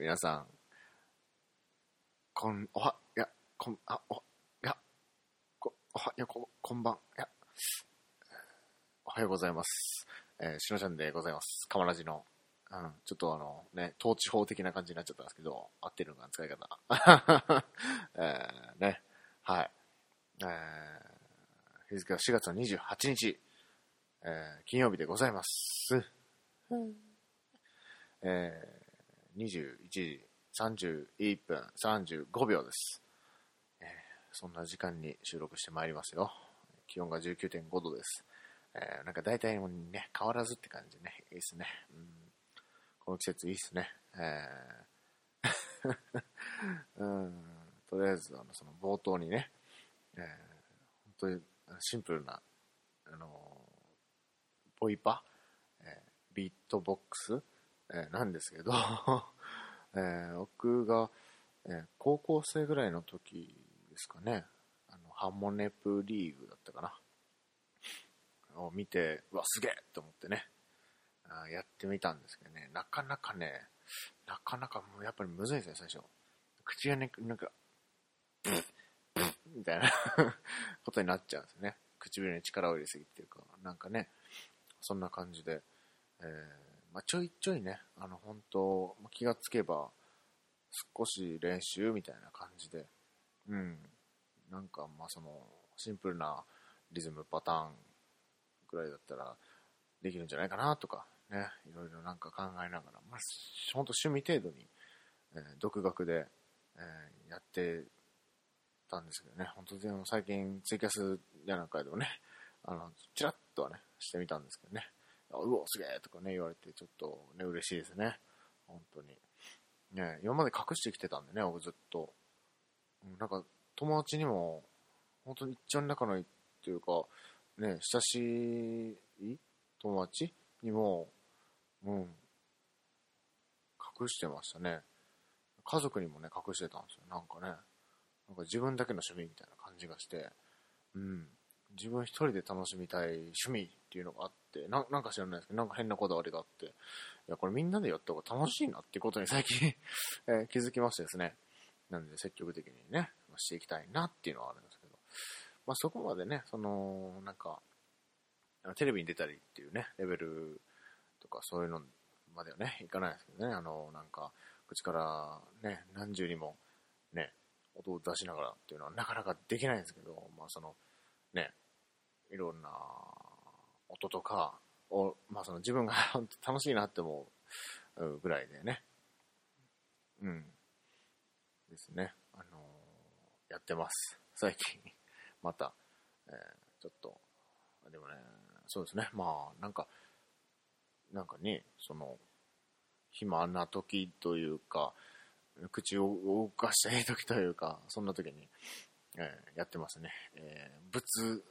皆さん、こん、おは、いや、こん、あ、お、いや、こ、おは、いや、こ、こんばん、いや、おはようございます。えー、しのちゃんでございます。かまらじの、うん、ちょっとあの、ね、統治法的な感じになっちゃったんですけど、合ってるのかな、使い方。えー、ね、はい。えー、日付は4月の28日、えー、金曜日でございます。えー、21時31分35秒です、えーそんな時間に収録してまいりますよ。気温が19.5度です。えーなんか大体もね、変わらずって感じね。いいっすね。うん、この季節いいっすね。えー うん、とりあえず、あの、その冒頭にね、えー本当にシンプルな、あのボイパ、えービートボックス、えーなんですけど、えー僕が、えー高校生ぐらいの時ですかね、あのハモネプリーグだったかな、を見て、うわ、すげえと思ってね、あやってみたんですけどね、なかなかね、なかなかもうやっぱりむずいですね、最初。口がね、なんか、ブッブッみたいな ことになっちゃうんですよね。唇に力を入れすぎっていうか、なんかね、そんな感じで、えーまあ、ちょいちょいね、あの、本当気がつけば、少し練習みたいな感じで、うん。なんか、まあ、その、シンプルなリズムパターンぐらいだったら、できるんじゃないかなとか、ね、いろいろなんか考えながら、まあ、ほんと趣味程度に、えー独学で、えーやってたんですけどね、本当でも最近ツイキャスやなんかでもね、あの、チラッとはね、してみたんですけどね、うお、すげえとかね、言われて、ちょっとね、嬉しいですね。本当に。ね、今まで隠してきてたんでね、僕ずっと。なんか、友達にも、本当に一番仲のいいっていうか、ね、親しい友達にも、うん、隠してましたね。家族にもね、隠してたんですよ。なんかね、なんか自分だけの趣味みたいな感じがして、うん。自分一人で楽しみたい趣味っていうのがあって、ななんか知らないですけど、なんか変なこだわりがあって、いや、これみんなでやった方が楽しいなっていうことに最近、えー気づきましてですね。なんで積極的にね、していきたいなっていうのはあるんですけど、まあそこまでね、その、なんか、テレビに出たりっていうね、レベルとかそういうのまではね、いかないですけどね、あの、なんか、口からね、何重にもね、音を出しながらっていうのはなかなかできないんですけど、まあその、ね、いろんな音とかを、まあその自分が 楽しいなって思うぐらいでね、うん、ですね、あのやってます。最近、また、えーちょっと、でもね、そうですね、まあなんか、なんかね、その、暇な時というか、口を動かしたい時というか、そんな時に、えーやってますね。えー、ブツ、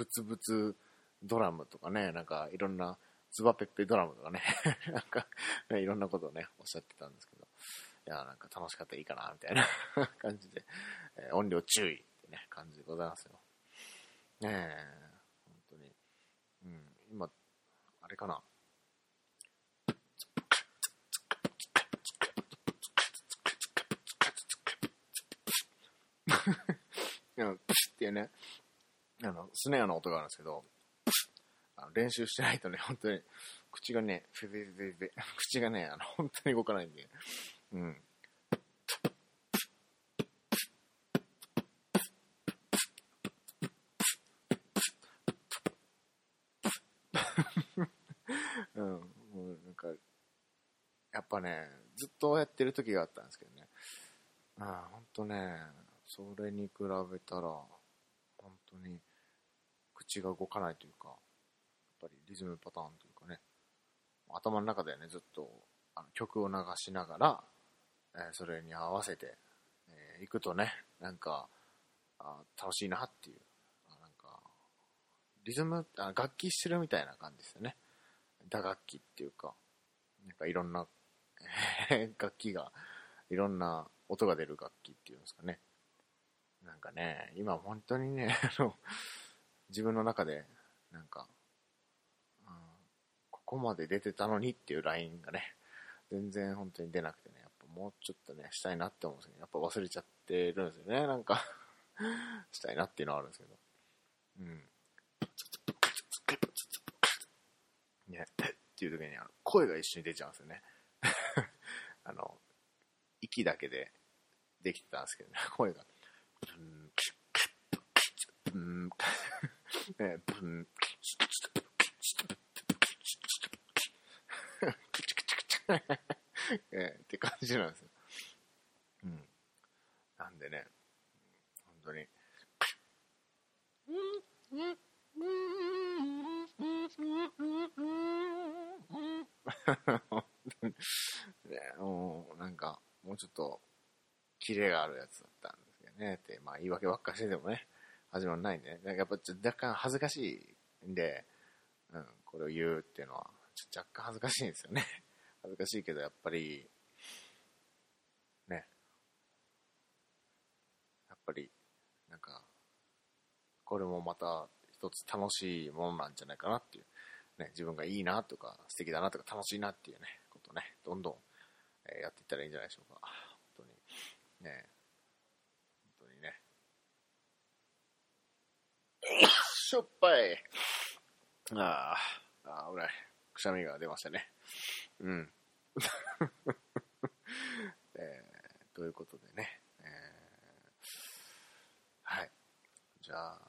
ブツブツドラムとかね、なんかいろんな、ズバペッペドラムとかね、なんか、いろんなことをね、おっしゃってたんですけど、いや、なんか楽しかったらいいかな、みたいな 感じで、えー音量注意ってね、感じでございますよ。ねえ、本当に。うん、今、あれかな。プシッていうね、あの、スネアの音があるんですけど、あの練習してないとね、本当に、口がね、フェフェフェフェ、口がね、あの、本当に動かないんで、うん。うん、もうなんか、やっぱね、ずっとやってる時があったんですけどね、ああ、ほんとね、それに比べたら、本当に、口が動かないというか、やっぱりリズムパターンというかね、頭の中でね、ずっとあの曲を流しながら、えーそれに合わせて、えー行くとね、なんか、あ楽しいなっていう、あなんか、リズムあ、楽器してるみたいな感じですよね。打楽器っていうか、なんかいろんな 楽器が、いろんな音が出る楽器っていうんですかね。なんかね、今本当にね、あの、自分の中で、なんか、うん、ここまで出てたのにっていうラインがね、全然本当に出なくてね、やっぱもうちょっとね、したいなって思うんですけど、やっぱ忘れちゃってるんですよね、なんか したいなっていうのはあるんですけど。うん。ね、っていう時にあの声が一緒に出ちゃうんですよね。あの、息だけでできてたんですけどね、声が。ン、ね、ブン、えって感じなんですよ。うん。なんでね、本当に。ね、もう、なんか、もうちょっと、キレがあるやつだったんですけどね。って、まあ言い訳ばっかしててもね、始まらない、ね、やっぱ若干恥ずかしいんで、うん、これを言うっていうのは、ちょ若干恥ずかしいんですよね。恥ずかしいけど、やっぱり、ね、やっぱり、なんか、これもまた一つ楽しいものなんじゃないかなっていう、ね、自分がいいなとか、素敵だなとか、楽しいなっていうね、ことね、どんどん、え、やっていったらいいんじゃないでしょうか。本当に。ね、本当にね。しょっぱい。ああ、あ、危ない。くしゃみが出ましたね。うん。えー、ということでね、えー、はい。じゃあ、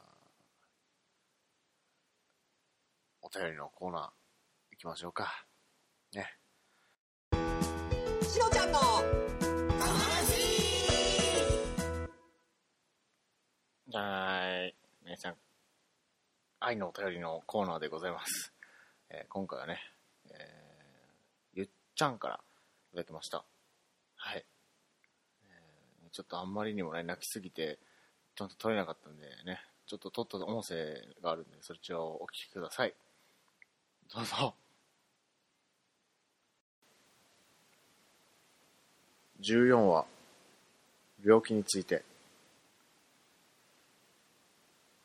お便りのコーナー行きましょうか。ね。しのちゃんのはい。皆さん、愛のお便りのコーナーでございます。えー、今回はね、えー、ゆっちゃんからいただきました。はい。えー、ちょっとあんまりにもね、泣きすぎて、ちゃんと撮れなかったんでね、ちょっと撮った音声があるんで、そちらをお聞きください。どうぞ。14話、病気について。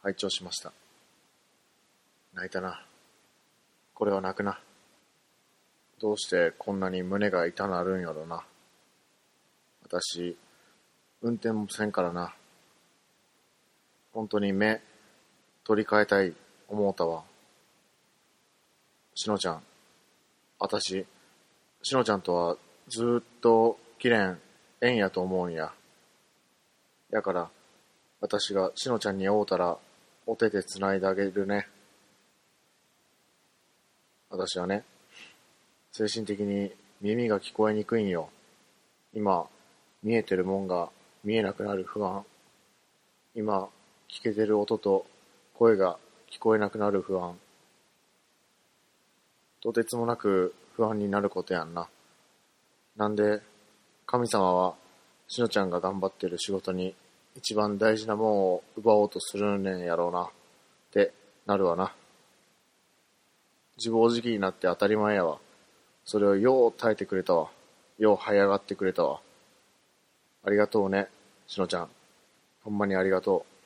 拝聴しました。泣いたな。これは泣くな。どうしてこんなに胸が痛なるんやろな。私、運転もせんからな。本当に目、取り替えたい、思うたわ。しのちゃん、私、しのちゃんとはずっと綺麗縁やと思うんや。やから、私がしのちゃんに会うたら、お手で繋いであげるね。私はね、精神的に耳が聞こえにくいんよ。今、見えてるもんが見えなくなる不安。今、聞けてる音と声が聞こえなくなる不安。とてつもなく不安になることやんな。なんで、神様は、しのちゃんが頑張ってる仕事に一番大事なもんを奪おうとするんねんやろうな。ってなるわな。自暴自棄になって当たり前やわ。それをよう耐えてくれたわ。よう這い上がってくれたわ。ありがとうね、しのちゃん。ほんまにありがとう。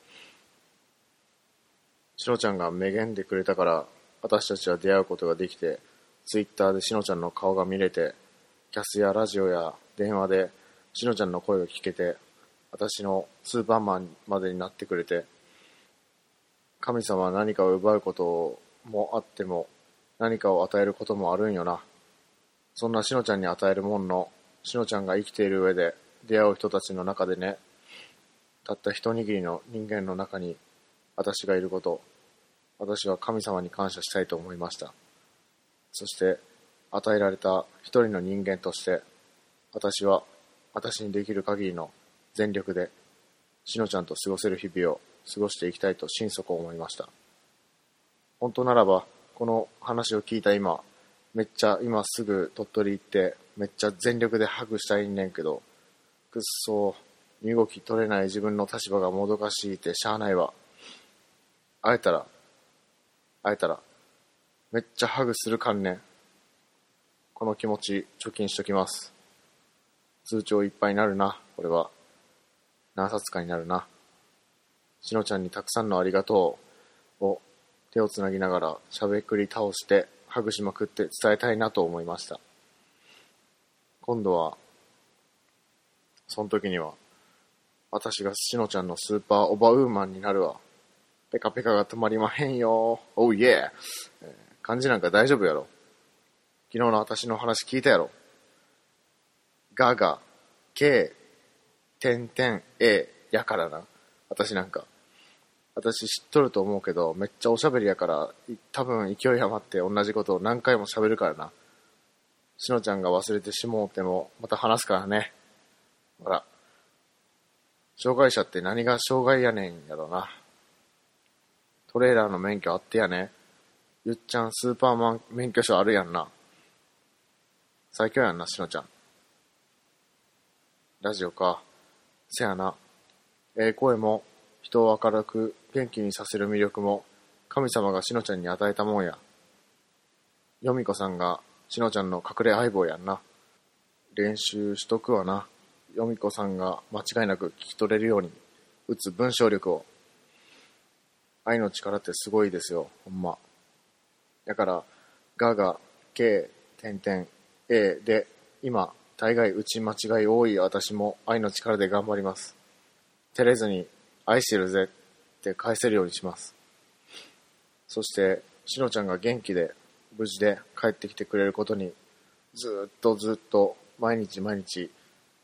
しのちゃんがめげんでくれたから、私たちは出会うことができて、ツイッターでしのちゃんの顔が見れて、キャスやラジオや電話でしのちゃんの声が聞けて、私のスーパーマンまでになってくれて、神様は何かを奪うこともあっても、何かを与えることもあるんよな。そんなしのちゃんに与えるもんの、しのちゃんが生きている上で出会う人たちの中でね、たった一握りの人間の中に私がいること、私は神様に感謝したいと思いました。そして、与えられた一人の人間として、私は私にできる限りの全力で、しのちゃんと過ごせる日々を過ごしていきたいと心底思いました。本当ならば、この話を聞いた今、めっちゃ今すぐ鳥取行ってめっちゃ全力でハグしたいんねんけどくっそ身動き取れない自分の立場がもどかしいてしゃあないわ。会えたら、会えたら、めっちゃハグするかんねん。この気持ち、貯金しときます。通帳いっぱいになるな、これは。何冊かになるな。しのちゃんにたくさんのありがとうを手をつなぎながらしゃべくり倒してハグしまくって伝えたいなと思いました。今度は、その時には、私がしのちゃんのスーパーオバウーマンになるわ。ペカペカが止まりまへんよ。おうイエー、えー漢字なんか大丈夫やろ。昨日の私の話聞いたやろ。ガが、K、点々 A やからな。私なんか。私知っとると思うけど、めっちゃおしゃべりやから、多分勢い余って同じことを何回も喋るからな。しのちゃんが忘れてしもうても、また話すからね。ほら。障害者って何が障害やねんやろな。トレーラーの免許あってやね。ゆっちゃんスーパーマン免許証あるやんな。最強やんな、しのちゃん。ラジオか。せやな。ええ声も、人を明るく元気にさせる魅力も、神様がしのちゃんに与えたもんや。よみこさんがしのちゃんの隠れ相棒やんな。練習しとくわな。よみこさんが間違いなく聞き取れるように、打つ文章力を。愛の力ってすごいですよ、ほんま。だから、がが、け、点々、えで、今、大概打ち間違い多い私も愛の力で頑張ります。照れずに、愛してるぜって返せるようにします。そして、しのちゃんが元気で、無事で帰ってきてくれることに、ずっとずっと、毎日毎日、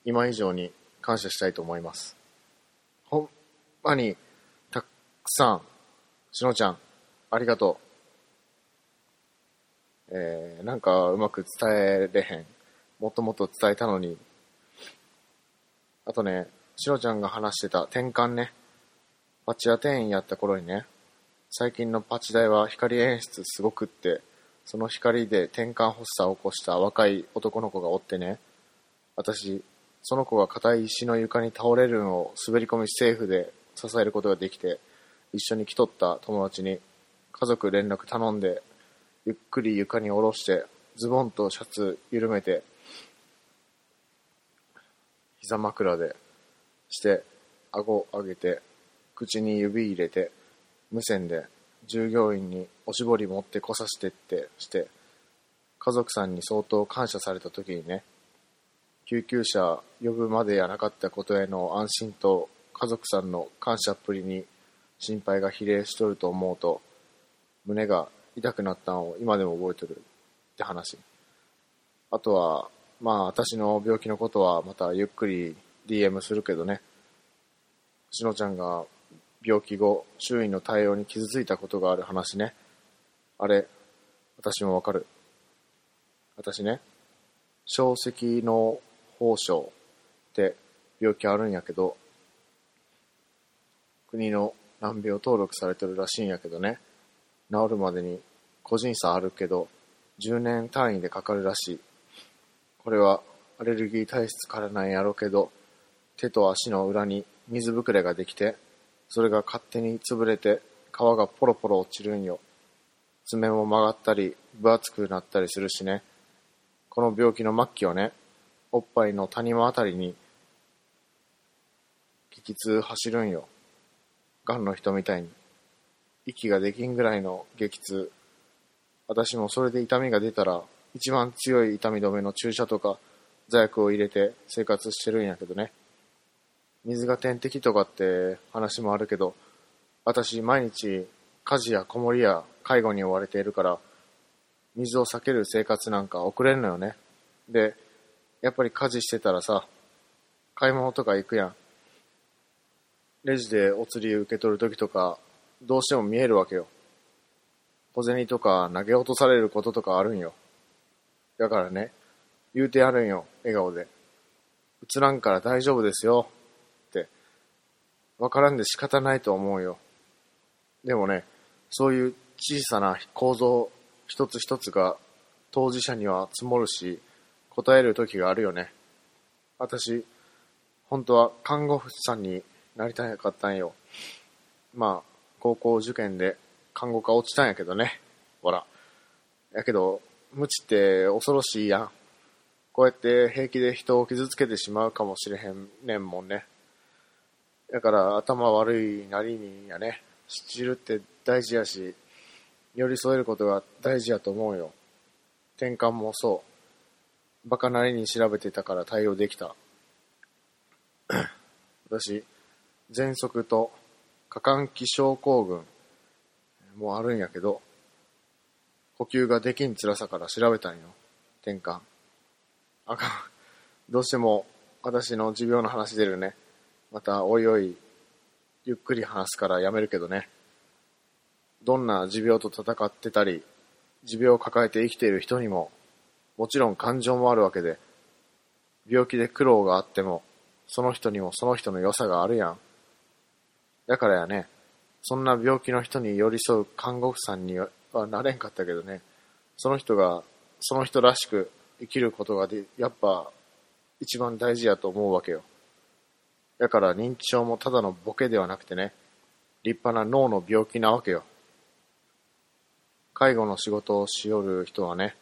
今以上に感謝したいと思います。ほんまに、たくさん、しのちゃん、ありがとう。えー、なんかうまく伝えれへん。もっともっと伝えたのに。あとね、しのちゃんが話してた転換ね。パチ屋店員やった頃にね、最近のパチ台は光演出すごくって、その光で転換発作を起こした若い男の子がおってね、私、その子が硬い石の床に倒れるのを滑り込みセーフで支えることができて、一緒に来とった友達に家族連絡頼んで、ゆっくり床に下ろして、ズボンとシャツ緩めて、膝枕でして、顎上げて、口に指入れて、無線で従業員におしぼり持ってこさせてってして、家族さんに相当感謝された時にね、救急車呼ぶまでやなかったことへの安心と家族さんの感謝っぷりに心配が比例しとると思うと、胸が痛くなったのを今でも覚えてるって話。あとは、まあ私の病気のことはまたゆっくり DM するけどね。しのちゃんが病気後、周囲の対応に傷ついたことがある話ね。あれ、私もわかる。私ね、小石の胞症って病気あるんやけど、国の難病登録されてるらしいんやけどね、治るまでに個人差あるけど、10年単位でかかるらしい。これはアレルギー体質からなんやろうけど、手と足の裏に水ぶくれができて、それが勝手に潰れて皮がポロポロ落ちるんよ。爪も曲がったり、分厚くなったりするしね。この病気の末期はね、おっぱいの谷間あたりに、激痛走るんよ。癌の人みたいに。息ができんぐらいの激痛。私もそれで痛みが出たら、一番強い痛み止めの注射とか、座薬を入れて生活してるんやけどね。水が点滴とかって話もあるけど、私毎日家事や子守や介護に追われているから、水を避ける生活なんか送れんのよね。で、やっぱり家事してたらさ、買い物とか行くやん。レジでお釣り受け取るときとか、どうしても見えるわけよ。小銭とか投げ落とされることとかあるんよ。だからね、言うてやるんよ、笑顔で。映らんから大丈夫ですよ。わからんで仕方ないと思うよ。でもね、そういう小さな構造一つ一つが当事者には積もるし、答える時があるよね。私、本当は看護婦さんになりたかったんよ。まあ、高校受験で看護科落ちたんやけどね。ほら。やけど、無知って恐ろしいやん。こうやって平気で人を傷つけてしまうかもしれへんねんもんね。だから頭悪いなりにやね、知るって大事やし、寄り添えることが大事やと思うよ。転換もそう。バカなりに調べてたから対応できた。私、喘息と過換気症候群もあるんやけど、呼吸ができん辛さから調べたんよ。転換。あかん。どうしても私の持病の話出るね。また、おいおい、ゆっくり話すからやめるけどね。どんな持病と戦ってたり、持病を抱えて生きている人にも、もちろん感情もあるわけで、病気で苦労があっても、その人にもその人の良さがあるやん。だからやね、そんな病気の人に寄り添う看護婦さんにはなれんかったけどね、その人が、その人らしく生きることがで、やっぱ、一番大事やと思うわけよ。だから認知症もただのボケではなくてね、立派な脳の病気なわけよ。介護の仕事をしよる人はね、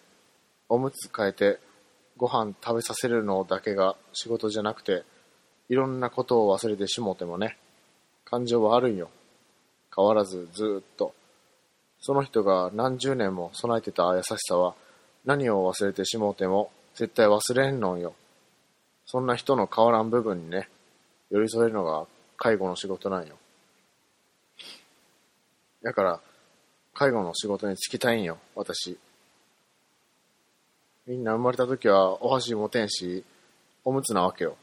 おむつ変えてご飯食べさせるのだけが仕事じゃなくて、いろんなことを忘れてしもてもね、感情はあるんよ。変わらずずっと。その人が何十年も備えてた優しさは、何を忘れてしもうても絶対忘れんのんよ。そんな人の変わらん部分にね、寄り添えるのが介護の仕事なんよ。だから、介護の仕事に就きたいんよ、私。みんな生まれた時はお箸持てんし、おむつなわけよ。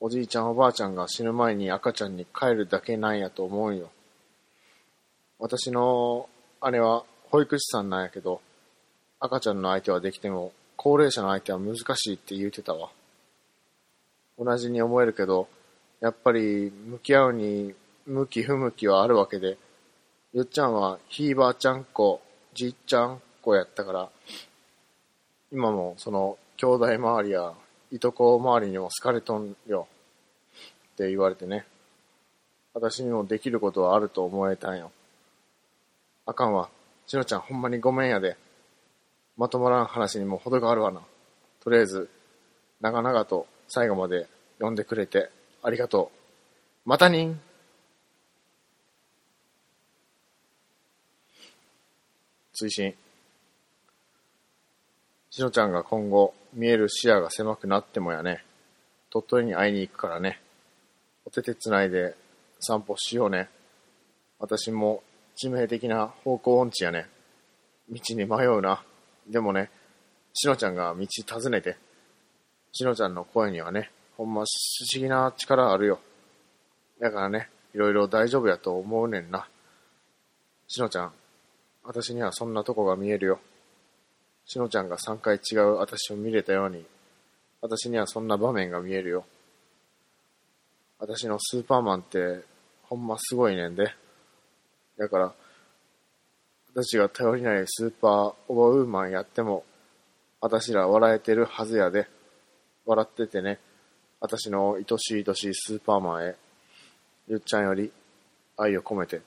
おじいちゃんおばあちゃんが死ぬ前に赤ちゃんに帰るだけなんやと思うよ。私の姉は保育士さんなんやけど、赤ちゃんの相手はできても、高齢者の相手は難しいって言うてたわ。同じに思えるけど、やっぱり向き合うに向き不向きはあるわけで、ゆっちゃんはひいばあちゃん子、じいちゃん子やったから、今もその兄弟周りやいとこ周りにも好かれとんよって言われてね。私にもできることはあると思えたんよ。あかんわ。しのちゃんほんまにごめんやで。まとまらん話にも程があるわな。とりあえず、長々と最後まで読んでくれてありがとう。またにん追伸。しのちゃんが今後見える視野が狭くなってもやね。鳥取に会いに行くからね。お手手つないで散歩しようね。私も致命的な方向音痴やね。道に迷うな。でもね、しのちゃんが道尋ねて、しのちゃんの声にはね、ほんま不思議な力あるよ。だからね、いろいろ大丈夫やと思うねんな。しのちゃん、私にはそんなとこが見えるよ。しのちゃんが3回違う私を見れたように、私にはそんな場面が見えるよ。私のスーパーマンって、ほんますごいねんで。だから、私が頼りないスーパーオーバーウーマンやっても、私ら笑えてるはずやで。笑っててね。私の愛しい愛しいスーパーマンへ、ゆっちゃんより愛を込めて。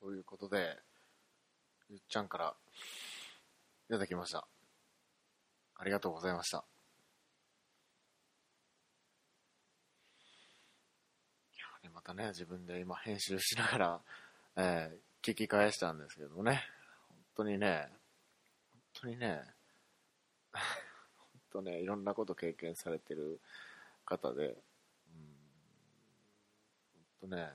ということで、ゆっちゃんからいただきました。ありがとうございました。またね、自分で今編集しながら、えー聞き返したんですけどね、本当にね、本当にね、本当ね、いろんなこと経験されてる方で、うん、本当ね、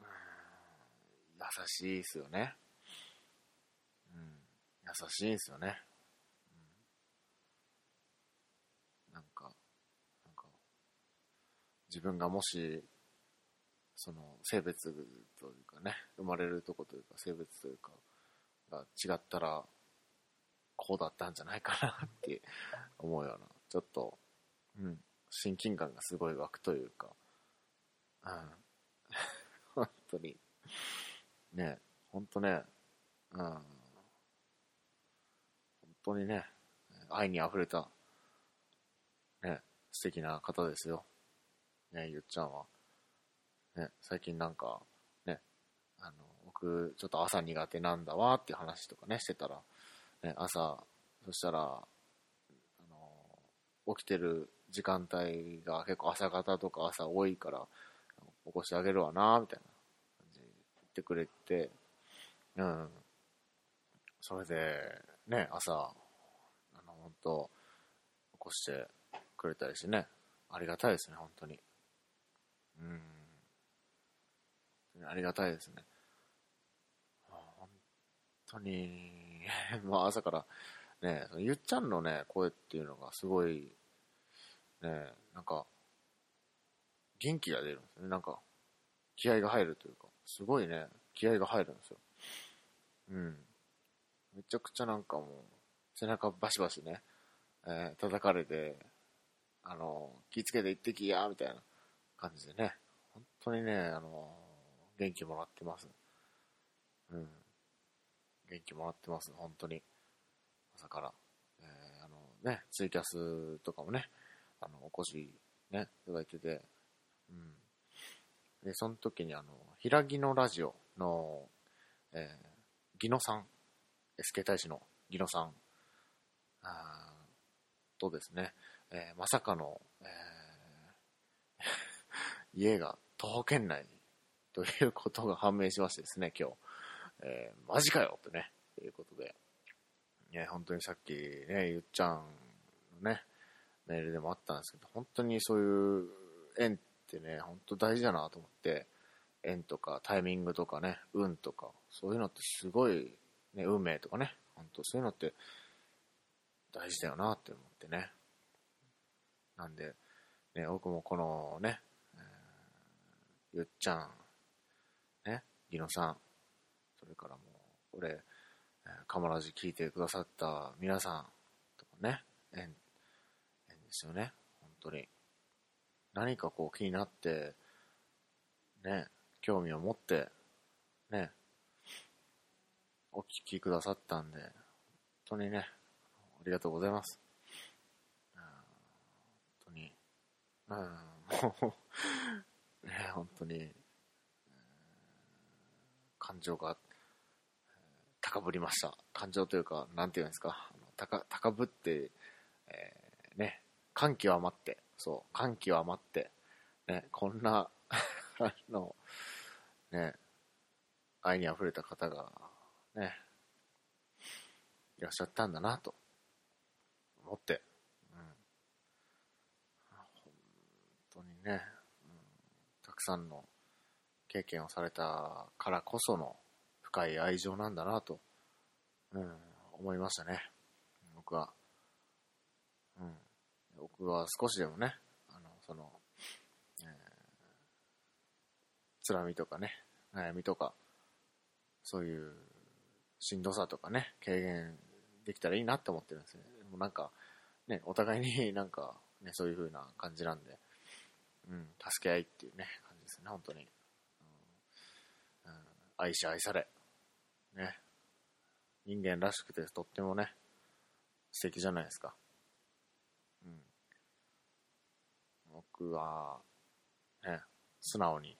優しいですよね。うん、優しいんですよね。なんか、なんか、自分がもし、その性別というかね、生まれるとこというか性別というかが違ったら、こうだったんじゃないかなって思うような、ちょっと、うん、親近感がすごい湧くというか、うん、本当に、ね、ほんとね、うん。本当にね、愛に溢れた、ね、素敵な方ですよ。ね、ゆっちゃんは。ね、最近なんか、ね、あの、僕、ちょっと朝苦手なんだわっていう話とかね、してたら、ね、朝、そしたら、あの、起きてる時間帯が結構朝方とか朝多いから、起こしてあげるわな、みたいな感じで言ってくれて、うん。それで、ね、朝、あの、本当起こしてくれたりしてね、ありがたいですね、本当に。うん。ありがたいですね。本当に、まあ朝から、ね、ゆっちゃんのね、声っていうのがすごい、ね、なんか、元気が出るんですね。なんか、気合が入るというか、すごいね、気合が入るんですよ。うん。めちゃくちゃなんかもう、背中バシバシね、えー叩かれて、あの、気ぃつけて行ってきや、みたいな感じでね、本当にね、あの、元気もらってます。うん。元気もらってます、本当に。朝から。えーあのね、ツイキャスとかもね、あの、お越しね、いただいてて、うん。で、その時にあの、平木のラジオの、えー、ギノさん、SK 大使のギノさん、あーとですね、えーまさかの、えー 家が徒歩圏内ということが判明しましてですね、今日。えーマジかよってね、ということで。ね、本当にさっきね、ゆっちゃんのね、メールでもあったんですけど、本当にそういう縁ってね、本当大事だなと思って、縁とかタイミングとかね、運とか、そういうのってすごい、ね、運命とかね、本当そういうのって大事だよなって思ってね。なんで、ね、僕もこのね、えーゆっちゃん、ギノさん、それからもう、俺、えカモラジ聞いてくださった皆さんとかね、縁、縁ですよね、本当に。何かこう気になって、ね、興味を持って、ね、お聞きくださったんで、本当にね、ありがとうございます。本当に、うん、もう、ね、本当に、感情が、高ぶりました。感情というか、なんていうんですか、高高ぶって、えーね、感極まって、そう、感極まって、ね、こんな、あ の、ね、愛に溢れた方が、ね、いらっしゃったんだなと、思って、うん。本当にね、うん、たくさんの経験をされたからこその深い愛情なんだなと、うん、思いましたね。僕は。うん。僕は少しでもね、あの、その、えー、辛みとかね、悩みとか、そういうしんどさとかね、軽減できたらいいなって思ってるんですね。でもなんか、ね、お互いに なんか、ね、そういう風な感じなんで、うん、助け合いっていうね、感じですね、本当に。愛し愛され、ね、人間らしくてとってもね、素敵じゃないですか。うん。僕は、ね、素直に、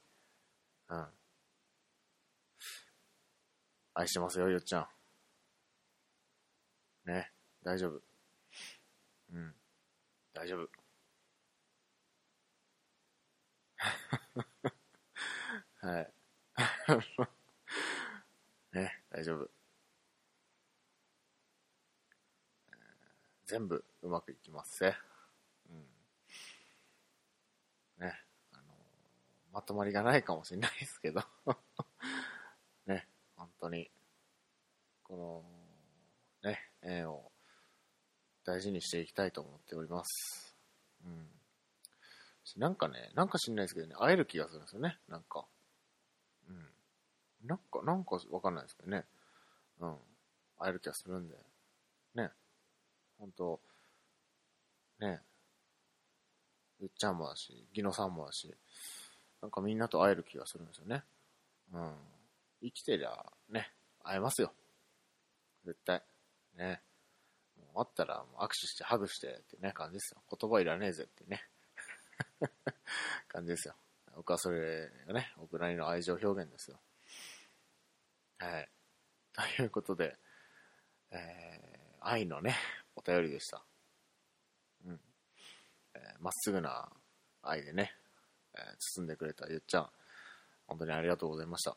うん。愛してますよ、よっちゃん。ね、大丈夫。うん、大丈夫。はい。大丈夫。全部うまくいきますね。うん。ね、あのまとまりがないかもしれないですけど、ね、本当に、この、ね、縁を大事にしていきたいと思っております。うん。なんかね、なんか知んないですけどね、会える気がするんですよね、なんか。なんか、なんかわかんないですけどね。うん。会える気がするんで。ね。本当ね。ゆっちゃんもだし、ギノさんもだし、なんかみんなと会える気がするんですよね。うん。生きてりゃ、ね、会えますよ。絶対。ね。もう会ったら、もう握手して、ハグしてってね、感じですよ。言葉いらねえぜってね。感じですよ。僕はそれがね、僕なりの愛情表現ですよ。はい。ということで、えー、愛のね、お便りでした。うん。えーまっすぐな愛でね、えー包んでくれたゆっちゃん、本当にありがとうございました。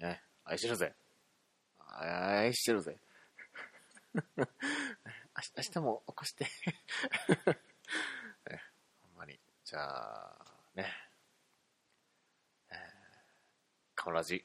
ね、愛してるぜ。愛してるぜ。明日明日も起こして。ね、ほんまに。じゃあ、ね。えー、カムラジ、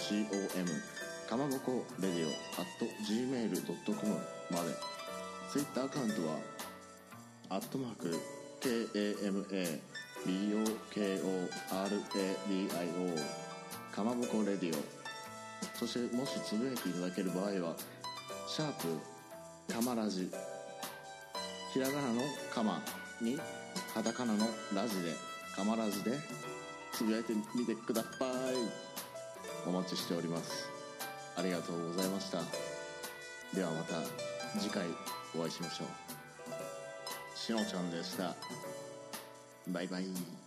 COM かまぼこレディオ at gmail.com まで。Twitter アカウントはアットマーク KAMABOKORADIO かまぼこレディオ。そしてもしつぶやいていただける場合はシャープかまラジひらがなのかまにカタカナのラジでかまラジでつぶやいてみてください。お待ちしております。ありがとうございました。ではまた次回お会いしましょう。しのちゃんでした。バイバイ。